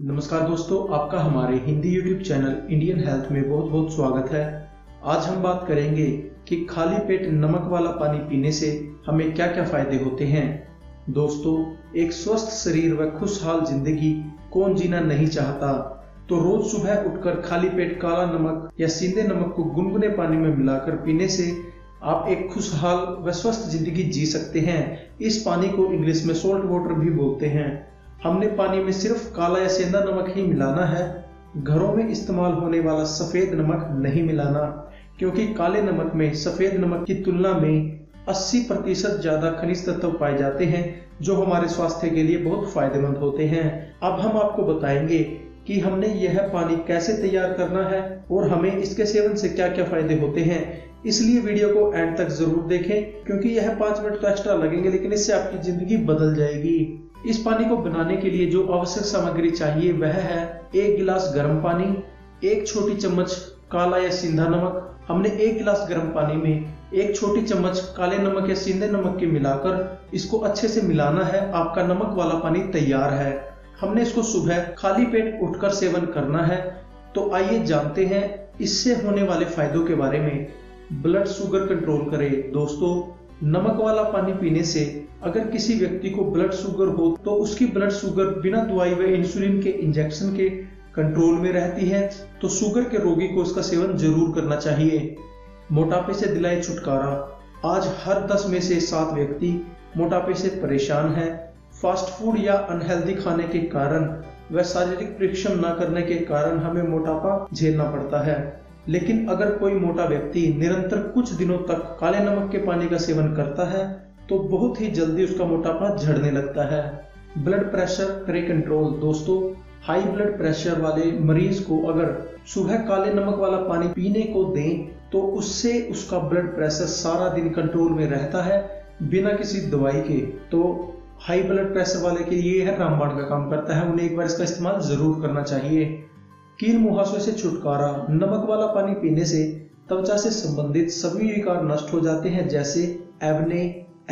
नमस्कार दोस्तों, आपका हमारे Hindi YouTube channel Indian health में बहुत बहुत स्वागत है। आज हम बात करेंगे कि खाली पेट नमक वाला पानी पीने से हमें क्या क्या फ़ायदे होते हैं। दोस्तों, एक स्वस्थ शरीर व खुशहाल ज़िंदगी कौन जीना नहीं चाहता? तो रोज सुबह उठकर खाली पेट काला नमक या सीधे नमक को गुनगुने पानी में मिलाकर पीने से आप एक खुशहाल व स्वस्थ ज़िंदगी जी सकते हैं। इस पानी को इंग्लिश में सोल्ट वाटर भी बोलते हैं। हमने पानी में सिर्फ़ काला या सेंधा नमक ही मिलाना है। घरों में इस्तेमाल होने वाला सफ़ेद नमक नहीं मिलाना, क्योंकि काले नमक में सफ़ेद नमक की तुलना में 80 प्रतिशत ज़्यादा खनिज तत्व पाए जाते हैं, जो हमारे स्वास्थ्य के लिए बहुत फ़ायदेमंद होते हैं। अब हम आपको बताएँगे कि हमने यह पानी कैसे तैयार करना है और हमें इसके सेवन से क्या क्या फ़ायदे होते हैं। इसलिए वीडियो को एंड तक ज़रूर देखें, क्योंकि यह पाँच मिनट तो एक्स्ट्रा लगेंगे, लेकिन इससे आपकी ज़िंदगी बदल जाएगी। इस पानी को बनाने के लिए जो आवश्यक सामग्री चाहिए वह है एक गिलास गर्म पानी, एक छोटी चम्मच काला या सिंधा नमक। हमने एक गिलास गर्म पानी में एक छोटी चम्मच काले नमक या सीधे नमक के मिलाकर इसको अच्छे से मिलाना है। आपका नमक वाला पानी तैयार है। हमने इसको सुबह खाली पेट उठकर सेवन करना है। तो आइए जानते हैं इससे होने वाले फायदों के बारे में। ब्लड शुगर कंट्रोल करे। दोस्तों नमक वाला पानी पीने से अगर किसी व्यक्ति को ब्लड शुगर हो तो उसकी ब्लड शुगर बिना दवाई व इंसुलिन के इंजेक्शन के कंट्रोल में रहती है तो शुगर के रोगी को इसका सेवन ज़रूर करना चाहिए। मोटापे से दिलाए छुटकारा। आज हर दस में से सात व्यक्ति मोटापे से परेशान है। फास्ट फ़ूड या अनहेल्दी खाने के कारण व शारीरिक परीक्षण न करने के कारण हमें मोटापा झेलना पड़ता है। लेकिन अगर कोई मोटा व्यक्ति निरंतर कुछ दिनों तक काले नमक के पानी का सेवन करता है तो बहुत ही जल्दी उसका मोटापा झड़ने लगता है। ब्लड प्रेशर करे कंट्रोल, दोस्तों, हाई ब्लड प्रेशर वाले मरीज़ को अगर सुबह काले नमक वाला पानी पीने को दें तो उससे उसका ब्लड प्रेशर सारा दिन कंट्रोल में रहता है, बिना किसी दवाई के। तो हाई ब्लड प्रेशर वाले के लिए है, रामबाण का काम करता है, उन्हें एक बार इसका इस्तेमाल ज़रूर करना चाहिए। कील मुहासों से छुटकारा, नमक वाला पानी पीने से त्वचा से संबंधित सभी विकार नष्ट हो जाते हैं, जैसे एवने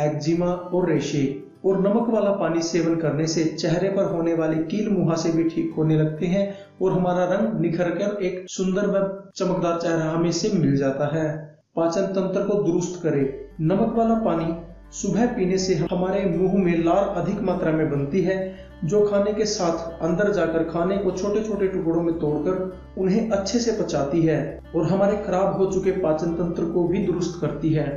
एक्जिमा और रेशे। और नमक वाला पानी सेवन करने से चेहरे पर होने वाले कील मुहासे भी ठीक होने लगते हैं और हमारा रंग निखर कर एक सुंदर व चमकदार चेहरा हमें से मिल जाता है। पाचन तंत्र को दुरुस्त करे। नमक वाला पानी सुबह पीने से हमारे मुँह में लार अधिक मात्रा में बनती है, जो खाने के साथ अंदर जाकर खाने को छोटे छोटे टुकड़ों में तोड़कर उन्हें अच्छे से पचाती है और हमारे खराब हो चुके पाचन तंत्र को भी दुरुस्त करती है।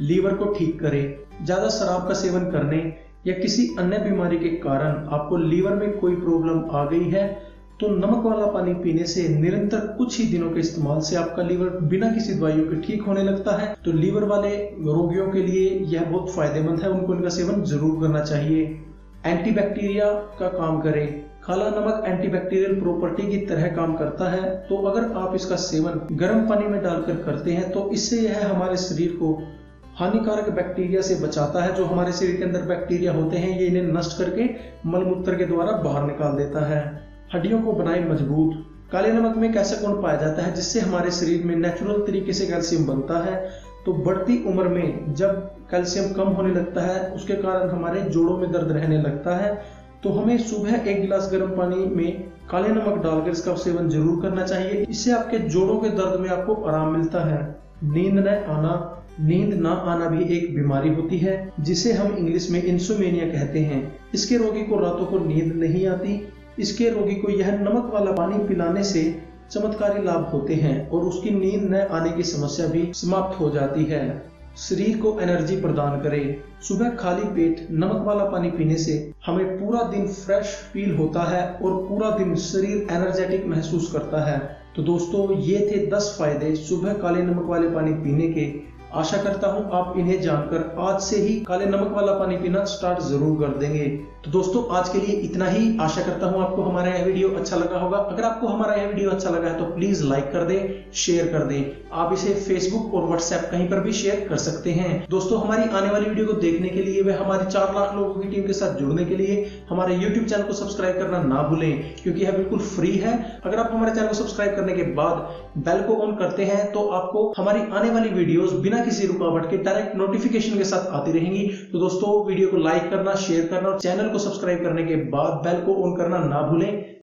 लीवर को ठीक करे, ज़्यादा शराब का सेवन करने या किसी अन्य बीमारी के कारण आपको लीवर में कोई प्रॉब्लम आ गई है तो नमक वाला पानी पीने से निरंतर कुछ ही दिनों के इस्तेमाल से आपका लीवर बिना किसी दवाइयों के ठीक होने लगता है। तो लीवर वाले रोगियों के लिए यह बहुत फ़ायदेमंद है। उनको इनका सेवन ज़रूर करना चाहिए। एंटीबैक्टीरिया का काम करे। काला नमक एंटीबैक्टीरियल प्रॉपर्टी की तरह काम करता है। तो अगर आप इसका सेवन गर्म पानी में डालकर करते हैं तो इससे यह हमारे शरीर को हानिकारक बैक्टीरिया से बचाता है। जो हमारे शरीर के अंदर बैक्टीरिया होते हैं, ये इन्हें नष्ट करके मलमूत्र के द्वारा बाहर निकाल देता है। हड्डियों को बनाए मज़बूत, काले नमक में कैसा गुण पाया जाता है, जिससे हमारे शरीर में नेचुरल तरीके से कैल्शियम बनता है तो बढ़ती उम्र में जब कैल्शियम कम होने लगता है, उसके कारण हमारे जोड़ों में दर्द रहने लगता है तो हमें सुबह एक गिलास गर्म पानी में काले नमक डालकर इसका सेवन ज़रूर करना चाहिए। इससे आपके जोड़ों के दर्द में आपको आराम मिलता है। नींद न आना, नींद ना आना भी एक बीमारी होती है, जिसे हम इंग्लिश में इंसोमेनिया कहते हैं। इसके रोगी को रातों को नींद नहीं आती इसके रोगी को यह नमक वाला पानी पिलाने से चमत्कारी लाभ होते हैं और उसकी नींद न आने की समस्या भी समाप्त हो जाती है। शरीर को एनर्जी प्रदान करे। सुबह खाली पेट नमक वाला पानी पीने से हमें पूरा दिन फ्रेश फील होता है और पूरा दिन शरीर एनर्जेटिक महसूस करता है। तो दोस्तों, ये थे 10 फ़ायदे सुबह काले नमक वाले पानी पीने के आशा करता हूँ आप इन्हें जानकर आज से ही काले नमक वाला पानी पीना स्टार्ट ज़रूर कर देंगे। तो दोस्तों, आज के लिए इतना ही। आशा करता हूँ आपको हमारा यह वीडियो अच्छा लगा होगा। अगर आपको हमारा यह वीडियो अच्छा लगा है तो प्लीज़ लाइक कर दें शेयर कर दें। आप इसे फेसबुक और व्हाट्सएप कहीं पर भी शेयर कर सकते हैं। दोस्तों, हमारी आने वाली वीडियो को देखने के लिए व हमारी चार लाख लोगों की टीम के साथ जुड़ने के लिए हमारे यूट्यूब चैनल को सब्सक्राइब करना ना भूलें, क्योंकि यह बिल्कुल फ्री है। अगर आप हमारे चैनल को सब्सक्राइब करने के बाद बेल को ऑन करते हैं तो आपको हमारी आने वाली वीडियोस बिना किसी रुकावट के डायरेक्ट नोटिफिकेशन के साथ आती रहेंगी। तो दोस्तों, वीडियो को लाइक करना शेयर करना और चैनल को सब्सक्राइब करने के बाद बेल को ऑन करना ना भूलें।